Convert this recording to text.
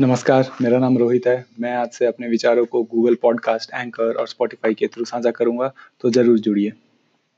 नमस्कार, मेरा नाम रोहित है। मैं आज से अपने विचारों को गूगल पॉडकास्ट एंकर और स्पॉटिफाई के थ्रू साझा करूँगा तो ज़रूर जुड़िए।